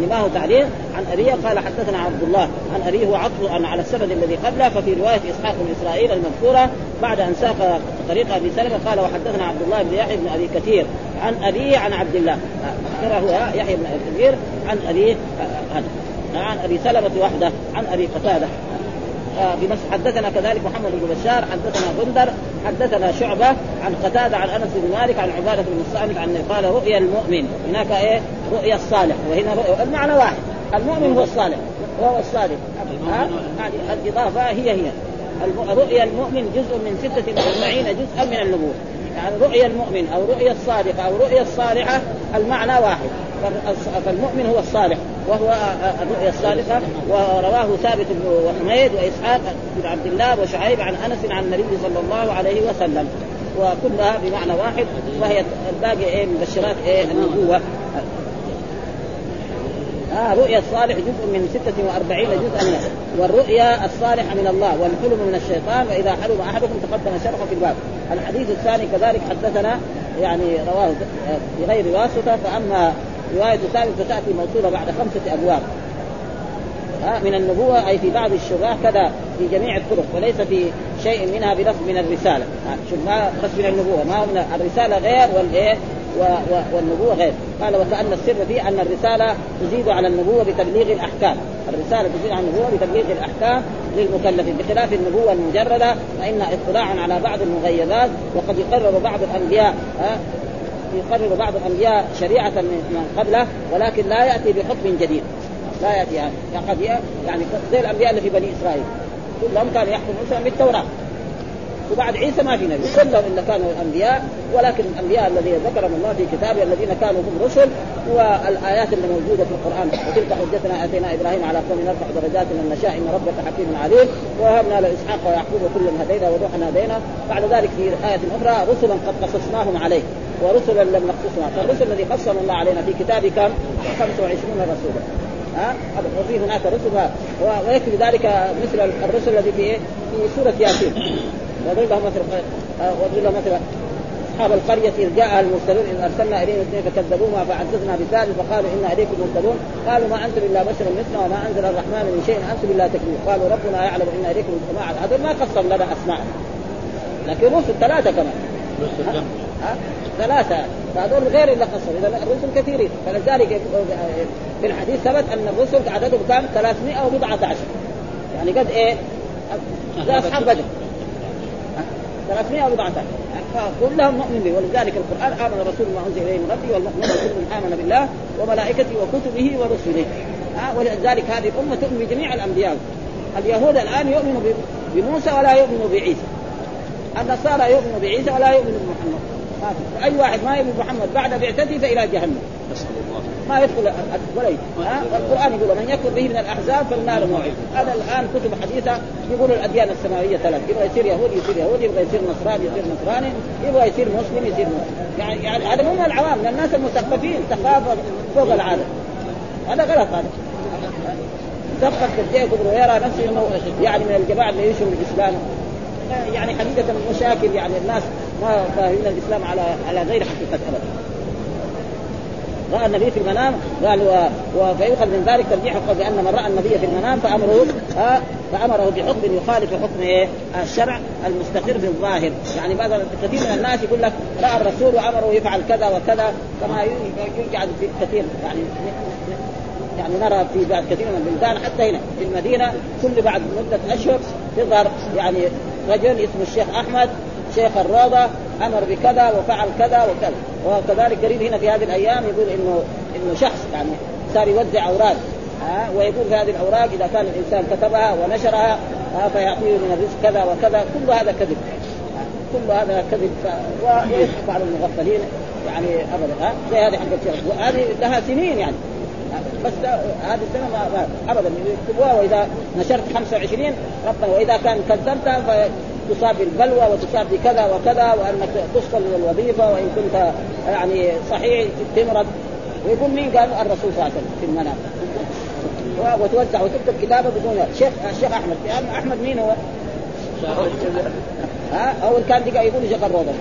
يعني ما هو تعليق عن ابي قال حدثنا عبد الله عن هو عطف على السبب الذي قبله ففي رواية إسحاق بن إسرائيل المذكورة بعد أن ساق طريق أبي سلمة قال وحدثنا عبد الله بن يحيى بن أبي كثير عن أبيه عن عبد الله. هو يحيى بن أبي كثير عن ابي عن أبي سلمة وحده عن أبي قتادة. آه حدثنا كذلك محمد بن بشار حدثنا بندر حدثنا شعبة عن قتادة عن أنس بن مالك عن عبادة بن الصامت عن قال رؤيا المؤمن. هناك إيه؟ رؤيا الصالح وهنا رؤيا المعنى واحد. المؤمن هو الصالح وهو الصالح هذه الاضافه هي هي. رؤيا المؤمن جزء من 46 جزءا من النبوة. يعني رؤيا المؤمن أو رؤيا الصادقه أو رؤيا الصالحة المعنى واحد. فالمؤمن هو الصالح وهو الرؤيا الصالحه ورواه ثابت بن وحميد وإسحاق بن عبد الله وشعيب عن أنس عن النبي صلى الله عليه وسلم. وكلها بمعنى واحد وهي الباقي إيه مبشرات إيه النبوة. آه رؤيا الصالح جزء من 46 جزءا والرؤيا الصالحة من الله والحلم من الشيطان وإذا حلم أحدكم تقدم شرحه في الباب. الحديث الثاني كذلك حدثنا يعني رواه بغير واسطة فأما رواية ثابت فتأتي موصولة بعد خمسة أبواب. من النبوة أي في بعض الشبهات كذا في جميع الطرق وليس في شيء منها بلفظ من الرسالة. شوف ما بس من النبوة ما من الرسالة غير والإيه؟ والنبوة غير. قال وكأن السر فيه أن الرسالة تزيد على النبوة بتبليغ الأحكام. الرسالة تزيد على النبوة بتبليغ الأحكام للمكلفين بخلاف النبوة المجردة فإن اطلاعا على بعض المغيبات وقد يقرر بعض الأنبياء يقرر بعض الأنبياء شريعة من قبله ولكن لا يأتي بحكم جديد. لا يأتي يعني قد يعني زي الأنبياء اللي في بني إسرائيل. كلهم كانوا يحكمون مثلا بالتوراة وبعد عيسى ما في نبي. كلهم إلا كانوا انبياء ولكن الأنبياء الذين ذكرهم الله في كتابه الذين كانوا هم رسل. والآيات اللي موجودة في القرآن. وتلك حجتنا آتينا إبراهيم على قوم نرفع درجات من نشاء إن ربك حكيم عليم. ووهبنا له اسحاق ويعقوب وكلا هدينا ونوحا هدينا. بعد ذلك في آية أخرى رسلا قد قصصناهم عليك. ورسلا لم نقصصهم فالرسل الذي قصهم الله علينا في كتابه كم 25 رسولا. ها؟ وفي هناك رسل ويكفي ذلك مثل الرسل الذي في في سورة ياسين. وضرب له مثل وضرب له مثل أصحاب القرية إذ جاءها المرسلون إذ أرسلنا إليهم اثنين فكذبوهما فعززنا بثالث فقالوا إنا إليكم مرسلون قالوا ما أنتم إلا بشر مثلنا وما أنزل الرحمن من شيء أنتم إلا تكذبون. قالوا ربنا يعلم إنا إليكم السماع هذا ما قسم لنا أسماء. لكن رسل ثلاثة كمان. ها؟ ثلاثة فهذول غير اللي قصر. إذا الرسل كثيرين. فلذلك في الحديث ثبت أن الرسل عددهم كان 300 وبضعة عشر. يعني قد إيه؟ زي أصحاب بدر. 300 وبضعة عشر. فكلهم مؤمن به ولذلك القرآن آمن الرسول ما أنزل إليه من ربه والمؤمنون كل آمن بالله وملائكته وكتبه ورسله. ها؟ ولذلك هذه الأمة تؤمن بجميع الأنبياء. اليهود الآن يؤمنوا بموسى ولا يؤمنوا بعيسى. النصارى يؤمنوا بعيسى ولا يؤمنوا بمحمد. ما في أي واحد ما يؤمن بمحمد بعد بعثته فإلى جهنم. نسال الله. ما يدخل ولا القرآن يقول من يكفر به من الأحزاب فالنار موعد. هذا الآن كتب حديثة يقولوا الأديان السماوية ثلاث. يبغى يصير يهودي يصير يهودي يبغى يصير نصراني يصير نصراني. يبغى يصير مسلم يصير مسلم يعني يعني هذا مو من العوام من الناس المثقفين ثقافه فوق العاده هذا غلط هذا. مثقف قد ويرى نفسه أنه يعني من الجماعة اللي يشرب الاسلام يعني حقيقة مشاكل يعني الناس ما فاهمين الإسلام على على غير حقيقه ابدا رأى النبي في المنام قال و... وفيؤخذ من ذلك ترجيح القول بأن من رأى النبي في المنام فأمره آه فأمره بحكم يخالف حكم إيه؟ الشرع المستقر بالظاهر، يعني بعض كثير من الناس يقول لك رأى الرسول وأمره يفعل كذا وكذا كما يقعد في كثير يعني يعني نرى في بعض كثير من البلدان حتى هنا في المدينة كل بعد مدة أشهر تظهر يعني رجل اسمه الشيخ أحمد شيخ الروضه أمر بكذا وفعل كذا وكذا. وكذلك قريب هنا في هذه الأيام يقول انه إنه شخص يعني صار يوزع أوراق. ها؟ ويقول في هذه الأوراق إذا كان الإنسان كتبها ونشرها فيعطيه من الرزق كذا وكذا. كل هذا كذب. كل هذا كذب. ويضحك على المغفلين يعني ابدا. ها؟ زي هذه حق الشيخ. وهذه لها سنين يعني. بس هذه السنة ما, ما ابدا. يكتبوها وإذا نشرت 25 ربنا وإذا كان كذبتها تصاب بالبلوى وتصاب بكذا وكذا وأنك تفصل من الوظيفة وإن كنت يعني صحيح تمرض. ويقول مين قال؟ الرسول صلى الله عليه وسلم في المنام. وتوزع وتكتب كتابة بدون شيخ الشيخ أحمد. أحمد مين هو؟ ها؟ اول كان يقول شيخ الروضة.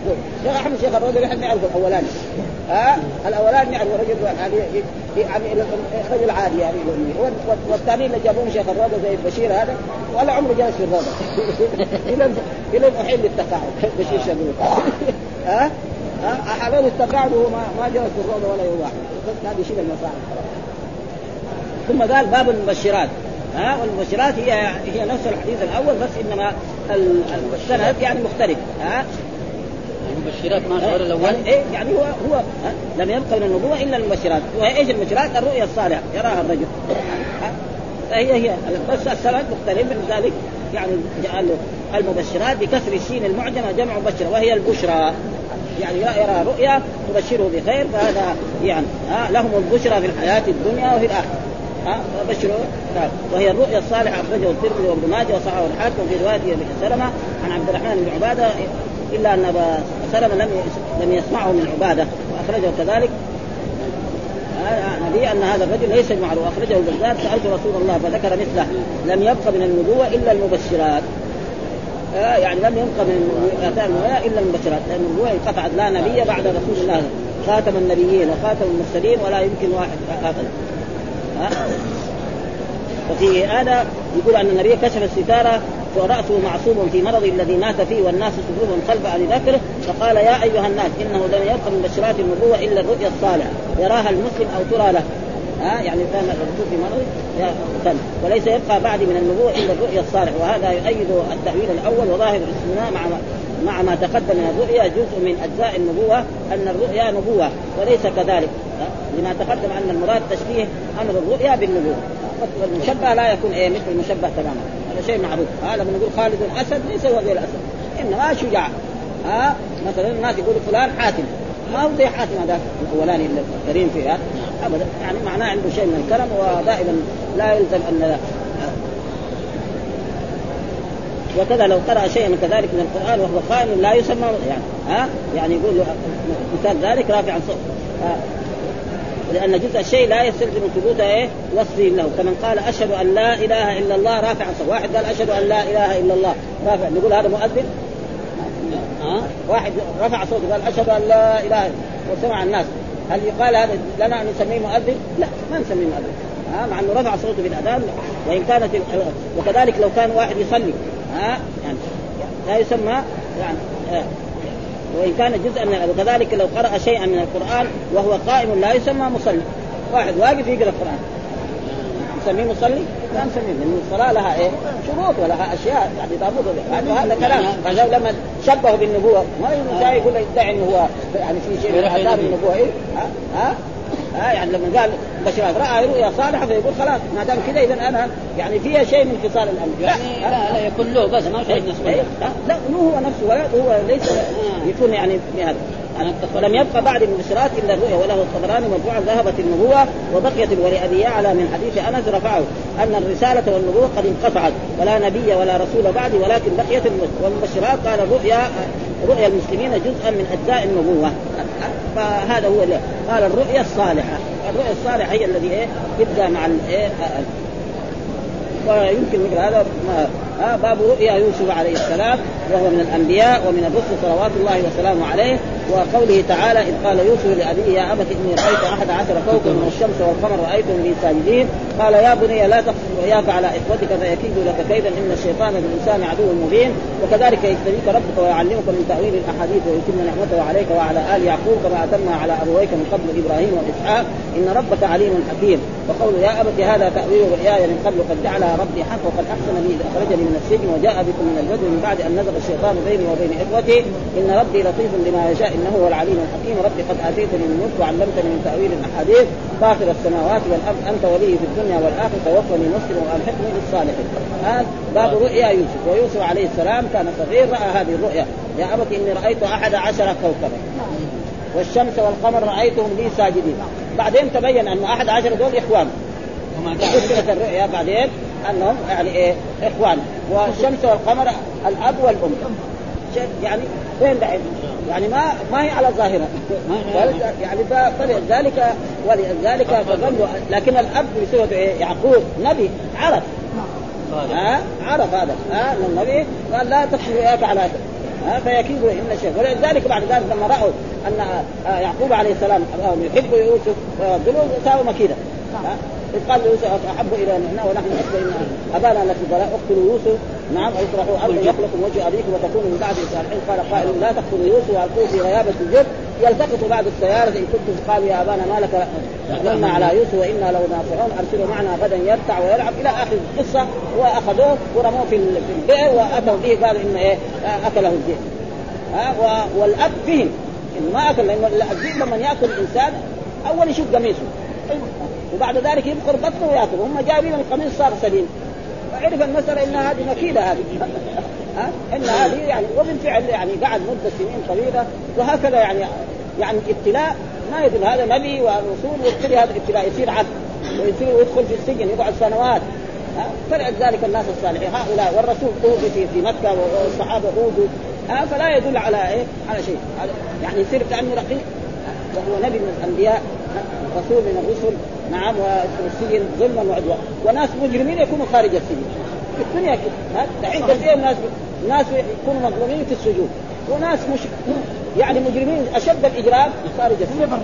شيخ أحمد شيخ الروضة نحن نعرف الأولاني. ها؟ الأولاني نعرف رجل يعني يعني رجل عادي يعني والثاني اللي جابوه شيخ الروضه زي البشير هذا ولا عمره جلس في الروضه إلى إلى احل التقاعد بشير شبيب ها؟ احلال التقاعد وهو ما جلس في الروضه ولا يوم واحد هذه شيء المصاعب ثم قال باب المبشرات. ها؟ والمبشرات هي هي نفس الحديث الأول بس إنما السند يعني مختلف. ها؟ المبشرات ما غير الأول؟ إيه؟ يعني هو هو لم يبقى من النبوة إلا المبشرات. وهي إيش المبشرات؟ الرؤيا الصالحة. يراها الرجل. فهي هي بس السند مختلف. من ذلك يعني جعل المبشرات بكسر الشين المعجمة جمع مبشرة وهي البشرى. يعني يرى رؤيا تبشره بخير فهذا يعني ها لهم البشرى في الحياة الدنيا وفي الآخرة. ها بشروا وهي الرؤيا الصالحة. أخرجه الترمذي وابن ماجه وصححه الحاكم في رواية أبي سلمة عن عبد الرحمن بن عبادة إلا أن سلمه لم لم يسمعه من عبادة وأخرجه كذلك. نبي أن هذا الرجل ليس معروف أخرجه البزار سألت رسول الله فذكر مثله. لم يبق من النبوة إلا المبشرات. آه يعني لم يبق من النبوة إلا المبشرات. لأن النبوة انقطعت. لا نبي بعد رسول الله. خاتم النبيين وخاتم المرسلين ولا يمكن واحد هكذا آه. وفي هذا يقول أن النبي كشف الستارة ورأسه معصوم في مرض الذي مات فيه والناس صدورهم قلب عن ذكره فقال يا أيها الناس إنه لم يبق من بشرات النبوة إلا الرؤيا الصالحة. يراها المسلم أو ترى له. ها؟ يعني كان الرسول في مرض وليس يبقى بعد من النبوة إلا الرؤيا الصالح وهذا يؤيد التأويل الأول وظاهر الاستثناء مع مع ما تقدم من الرؤيا جزء من أجزاء النبوة أن الرؤيا نبوة وليس كذلك. لما تقدم أن المراد تشبيه أمر الرؤيا بالنبوة. والمشبه لا يكون إيه مثل المشبه تماما. هذا شيء معروف. هذا لما نقول خالد الأسد ليس هو زي الأسد. إنما شجاع. ها؟ مثلا الناس يقولوا فلان حاتم. ما هو زي حاتم هذا؟ الأولاني الكريم فيها ابدا. يعني معناه عنده شيء من الكرم ودائما لا يلزم ان وكذا لو قرأ شيئا كذلك من القرآن وهو قائم لا يسمى يعني ها؟ يعني يقول مثال ذلك رافعا صوت. لأن جزء الشيء لا يستلزم ثبوت إيه؟ وصفه له. كمن قال أشهد أن لا إله إلا الله رافعا صوت واحد قال أشهد أن لا إله إلا الله رافع. نقول هذا مؤذن؟ ها؟ واحد رفع صوته قال أشهد أن لا إله وسمع الناس. هل يقال هذا لنا أن نسميه مؤذن؟ لا ما نسميه مؤذن. ها؟ مع إنه رفع صوته بالأذان. وإن كانت وكذلك لو كان واحد يصلي. ها؟ يعني لا يسمى يعني وإن كان جزءا من وكذلك لو قرأ شيئا من القرآن وهو قائم لا يسمى مصلي. واحد واقف يقرأ القرآن. نسميه مصلي؟ لا نسميه لأن الصلاة لها إيه؟ شروط ولها أشياء يعني لابد هذا كلام. لما شبهوا بالنبوة. ما يقول يدعي انه هو يعني في شيء من اثار النبوة. إيه؟ ها؟ ها؟ ها؟ يعني لما قال بشرات راى رؤيا صالحه فيقول خلاص ما دام كذا اذا أنا يعني فيها شيء من خصال الامر يعني لا لا يكون له بس ما شيء نسبه إيه؟ لا هو نفسه ولا هو ليس يكون يعني بهذا ولم يبقى بعد المبشرات إلا الرؤيا وله الطبراني مرفوعا ذهبت النبوة وبقيت ولابي يعلى من حديث أنس رفعه أن الرسالة والنبوة قد انقطعت ولا نبي ولا رسول بعدي ولكن بقيت والمبشرات قال الرؤيا رؤيا المسلمين جزءا من أجزاء النبوة. فهذا هو اللي قال الرؤيا الصالحة. الرؤيا الصالحة هي الذي إيه؟ يبدأ مع الايه ويمكن مثل هذا باب رؤيا يوسف عليه السلام. وهو من الأنبياء ومن الرسل صلوات الله وسلامه عليه وقوله تعالى إذ قال يوسف لأبيه يا أبت إني رأيت أحد عشر كوكبا من الشمس والقمر رايتهم لي ساجدين. قال يا بني لا تقصد رؤياك على إخوتك فيكيدوا لك كيدا إن الشيطان للانسان عدو مبين. وكذلك يجتبيك ربك ويعلمك من تأويل الأحاديث ويتم نعمته عليك وعلى آل يعقوب كما أتمها على أبويك من قبل إبراهيم وإسحاق. إن ربك عليم حكيم. وقول يا أبت هذا تأويل رؤياي من قبل قد جعلها ربي حق وقد أحسن بي اذ اخرجني من السجن وجاء بكم من البدو من بعد أن نزغ الشيطان بيني وبين اخوتي إن ربي لطيف لما يشاء. إنه هو العليم الحكيم. ربي قد آتيتني من الملك وعلمتني من تأويل الأحاديث. فاطر السماوات والأرض. أنت ولي في الدنيا والآخرة. توفني مسلم وألحقني بالصالحين. هذا باب رؤيا يوسف. ويوسف عليه السلام كان صغير. رأى هذه الرؤيا. يا ابت إني رأيت أحد عشر كوكبا. والشمس والقمر رأيتهم لي ساجدين. بعدين تبين أن أحد عشر دول إخوان. فسرت الرؤيا بعدين. أنهم يعني إيه إخوان. والشمس والقمر الأب والأم. يعني وين دحين؟ يعني ما ما هي على ظاهرها يعني. فلذلك ولذلك فظنوا لكن الأب بصفته إيه؟ يعقوب نبي عرف ها؟ عرف هذا. ها؟ النبي قال لا تقصد رؤياك على ها؟ فيكيد إن الشيء ولذلك بعد ذلك لما رأوا أن يعقوب عليه السلام يحب يوسف ساووا مكيدة. إذ قال يوسف أحب إلى منا ونحن أكبر إن أبانا لفي ضلال اقتلوا يوسف. نعم أو اطرحوا أرضا يخلقكم وجه أبيكم وتكونوا من بعد الصالحين. قال قائل لا تقتلوا يوسف وألقوه في غيابة الجب يلتقط بعض السيارة إن كنتم قالوا يا أبانا ما لك اقبلنا على يوسف وإنا لو ناصحون أرسلوا معنا غدا يرتع ويلعب إلى آخر القصة. وأخذوه ورموه في البئر وأتوا به قالوا إن إيه أكله الذئب ها والأب فهم انه ما أكل لأن الذئب لما يأكل الإنسان أول يشوف قميصه. وبعد ذلك يدخل بطنه ويأكل. هم جايبين القميص صار سليم. فعرف المسألة إن هذه مكيدة هذه. ها؟ إن هذه يعني وبالفعل يعني قعد مدة سنين طويلة وهكذا يعني يعني ابتلاء. ما يدل هذا نبي ورسول ويبتلي هذا الابتلاء. يصير عبد ويصير ويدخل في السجن يقعد سنوات. فلذلك الناس الصالحين. هؤلاء والرسول اوذي في, في مكة والصحابة اوذوا فلا يدل على إيه؟ على شيء. يعني يصير كأنه رقيق. وهو نبي من الأنبياء. رسول من الرسل. نعم والسجن ظلما وعدوان. وناس مجرمين يكونوا خارج السجن. في الدنيا كده. دحين كثير ناس ناس يكونوا مظلومين في السجون. وناس مش يعني مجرمين أشد الإجرام خارج السجن.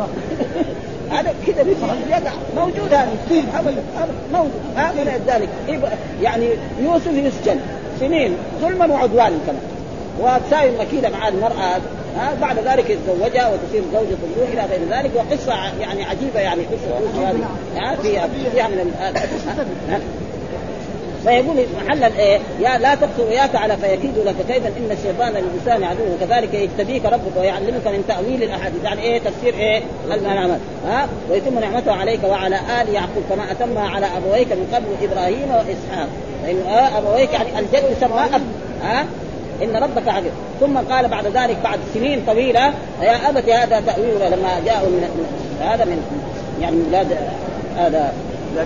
هذا كذا يقع. موجود هذا. موجود. هذا ذلك. يعني يوسف يسجن. سنين. ظلما وعدوانا كمان. وتساوي مكيده مع المرأة. ها بعد ذلك يتزوجها وتصير زوجة الروح إلى غير ذلك وقصة يعني عجيبة يعني قصة هذه فيها فيها من فيقول محل إيه يا لا تقتل اياك على فيكيد لك كيدا إن الشيطان للإنسان عدو. وكذلك يجتبيك ربك ويعلمك من تأويل الأحاديث. يعني إيه تفسير إيه المنامات. ها ويتم نعمته عليك وعلى آل يعقوب كما أتمها على أبويك من قبل إبراهيم وإسحاق. لأن آه أبويك يعني الجد يسمى اب ها؟ إن ربك عدل. ثم قال بعد ذلك بعد سنين طويلة يا أبت هذا تأويل لما جاءوا من هذا من يعني من ولاد هذا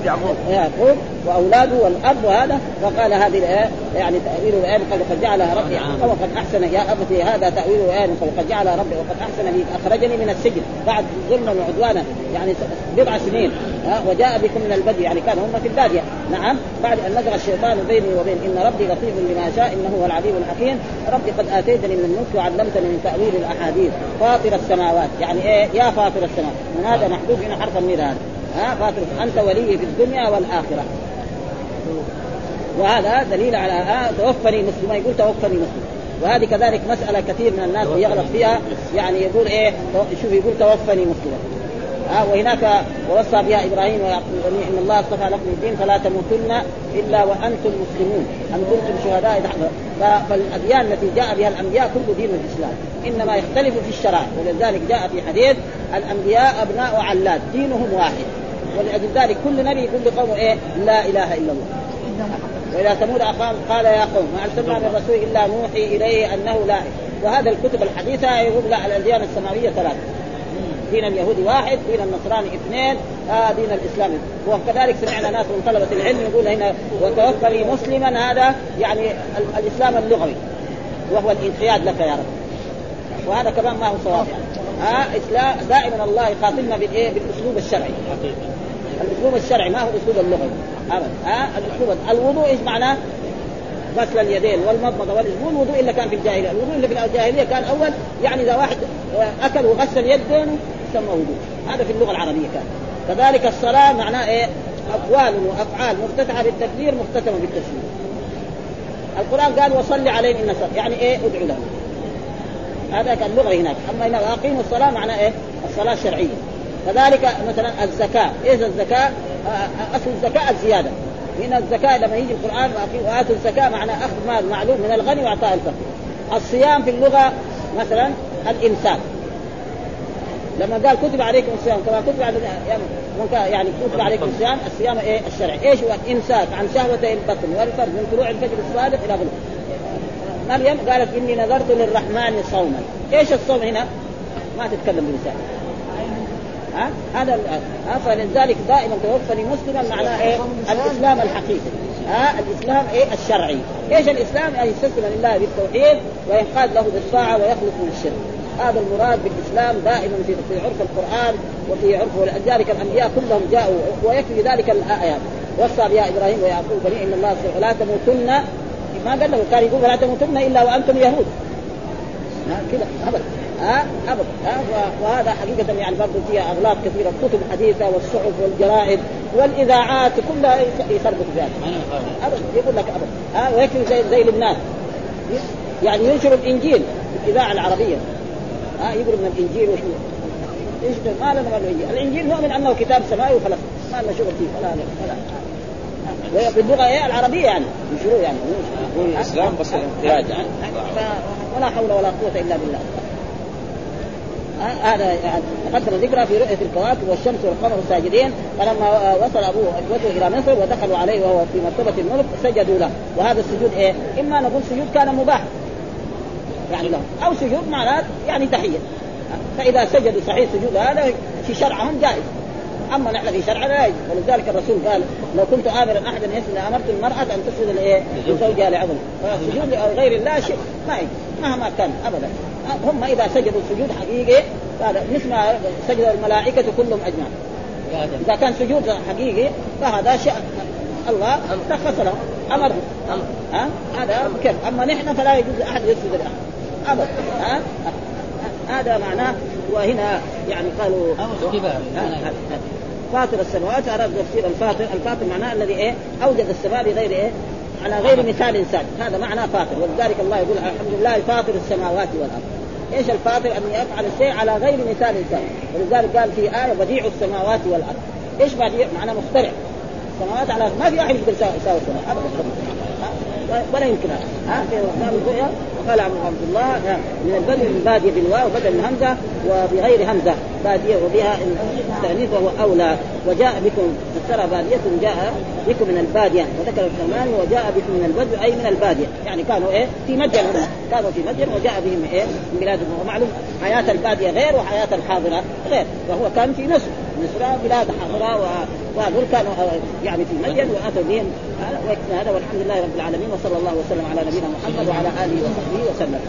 يعقوب يعقوب وأولاده والأب وهذا وقال هذه الايه يعني تأويل الايه قد جعلها ربي وقد أحسن يا أبتي هذا تأويل الايه وقد جعلها ربي وقد أحسن لي أخرجني من السجن بعد ظلما وعدوانا يعني بضع سنين ها وجاء بكم من البدو يعني كان هم في البادية. نعم بعد أن نزغ الشيطان بيني وبين إن ربي لطيف لما شاء إنه هو العليم الحكيم. ربي قد آتيتني من الملك وعلمتني من تأويل الأحاديث. فاطر السماوات يعني إيه؟ يا فاطر السماوات. من هذا محذوف هنا حرف النير هذا ها فاطر أنت ولي في الدنيا والآخرة. وهذا دليل على توفني مسلما يقول توفني مسلما وهذه كذلك مسألة كثير من الناس يغلط فيها يعني يقول إيه شوف يقول توفني مسلما آه وهناك ووصى بها إبراهيم ويعقوب إن الله اصطفى لكم الدين فلا تموتن إلا وأنتم مسلمون. أم كنتم شهداء؟ فالأديان التي جاء بها الأنبياء كل دين الإسلام. إنما يختلف في الشرائع ولذلك جاء في حديث الأنبياء أبناء علات دينهم واحد. ولأجل ذلك كل نبي يقول لقومه إيه؟ لا إله إلا الله. وإذا ثمود اقام قال يا قوم ما أرسلنا من رسول إلا نوحي إليه أنه لا. وهذا الكتب الحديثة يقول لا الأديان السماوية ثلاثة. دين اليهودي واحد دين النصراني اثنين آه دين الاسلام وكذلك سمعنا ناس من طلبة العلم يقول هنا وتوفني مسلما. هذا يعني الإسلام اللغوي. وهو الانقياد لك يا رب. وهذا كمان ما هو صواب يعني. آه اسلام دائما الله يخاطبنا بالايه؟ بالأسلوب الشرعي. الأسلوب الشرعي ما هو الاسلوب اللغوي ابدا ها آه الاسلوب الوضوء إيش معناه؟ غسل اليدين والمضمضة والاسبوع الوضوء اللي كان في الجاهلية، الوضوء اللي في الجاهلية كان أول يعني إذا واحد أكل وغسل يدين يسمى وضوء، هذا في اللغة العربية كان. كذلك الصلاة معناه إيه؟ أقوال وأفعال مفتتحة بالتكبير مختتمة بالتسليم. القرآن قال وصل عليهم إن يعني إيه؟ ادعو لهم. هذا كان اللغة هناك، أما هنا أقيموا الصلاة معناه إيه؟ الصلاة الشرعيه. كذلك مثلا الزكاة، إيش الزكاة؟ أصل الزكاة الزيادة، هنا الزكاة لما يجي القرآن وآتوا الزكاة معنى أخذ مال معلوم من الغني وإعطاء الفقير. الصيام في اللغة مثلا الإمساك. لما قال كتب عليكم الصيام كما كتب على يعني كتب عليكم الصيام الصيام إيه الشرعي، إيش هو الإمساك عن شهوتي البطن والفرج من طلوع الفجر الصادق إلى غروب. مريم قالت إني نذرت للرحمن صوما، إيش الصوم هنا؟ ما تتكلم بلسان. ها؟ هذا فلذلك دائما توفني مسلما معناه إيه؟ الإسلام الحقيقي. ها؟ الإسلام إيه؟ الشرعي. إيش الإسلام؟ ان يستسلم لله بالتوحيد وينقاد له بالطاعة ويخلص من الشرك. هذا المراد بالإسلام دائما في عرف القرآن وفي عرف ولذلك الأنبياء كلهم جاءوا ويكفي ذلك الايات وصى بها إبراهيم ويعقوب بني إن الله لا تموتن ما قال له كان يقول لا تموتن إلا وأنتم يهود. كذا. ابدا. ها؟ أبدا. ها؟ وهذا حقيقة يعني برضه فيها أغلاط كثيرة. الكتب الحديثة والصحف والجرائد والإذاعات كلها يخربط فيها. أبدا. يقول لك أبدا. ها؟ ويكفي زي زي لبنان. يعني ينشر الإنجيل في الإذاعة العربية. ها؟ يقروا من الإنجيل وشو إيش ما لنا الإنجيل، الإنجيل نؤمن أنه كتاب سماوي وخلاص ما لنا شغل فيه. ولا ولا باللغة إيه العربية يعني. يشيروا يعني. هو الإسلام بس الانقياد يعني ولا حول ولا قوة إلا بالله. هذا يعني تقدم ذكرى في رؤية الكواكب والشمس والقمر ساجدين فلما وصل أبوه اخوته إلى مصر ودخلوا عليه وهو في مرتبه الملك سجدوا له. وهذا السجود إيه؟ إما نقول سجود كان مباح. يعني له أو سجود معناه يعني تحية. فإذا سجدوا صحيح سجود هذا في شرعهم جائز. أما نحن في شرعنا لا ولذلك الرسول قال لو كنت آمرا أحدا يسجد لأمرت المرأة أن تسجد لإيه؟ لزوجها. لعظم. فالسجود لغير الله شيء. ما يجوز مهما كان ابدا. هم إذا سجدوا سجود حقيقي هذا مثل ما سجد الملائكة كلهم أجمعين. إذا كان سجود حقيقي فهذا شيء الله رخص له. أمر. ها؟ هذا كيف أما نحن فلا يجوز احد يسجد لأحد. ابدا. ها؟ هذا معناه وهنا يعني قالوا فاطر السماوات اراد تفسير الفاطر، الفاطر معناه الذي إيه؟ أوجد السماء بغير إيه؟ على غير مثال إنسان، هذا معناه فاطر، ولذلك الله يقول الحمد لله فاطر السماوات والأرض. إيش الفاطر؟ أن يفعل الشيء على غير مثال إنسان، ولذلك قال في آية بديع السماوات والأرض. إيش بديع؟ معناه مخترع. السماوات على ما في أحد يقدر يساوي السماء ابدا. ولا يمكن. ها؟ في الرؤيا قال عبد الله من البدء من بادية بالواو بدل من همزة وبغير همزة بادية وبها التانيث وهو أولى. وجاء بكم فسر بادية جاء بكم من البادية. وذكر الثمان وجاء بكم من البدو أي من البادية. يعني كانوا إيه؟ في مدين كانوا في مدين وجاء بهم إيه؟ من بلادهم ومعلوم حياة البادية غير وحياة الحاضرة غير. وهو كان في مصر. مصر بلاد حاضرة وهذول كانوا يعني في مدين وأتوا بهم. هذا والحمد لله رب العالمين وصلى الله وسلم على نبينا محمد وعلى آله وصحبه وسلم.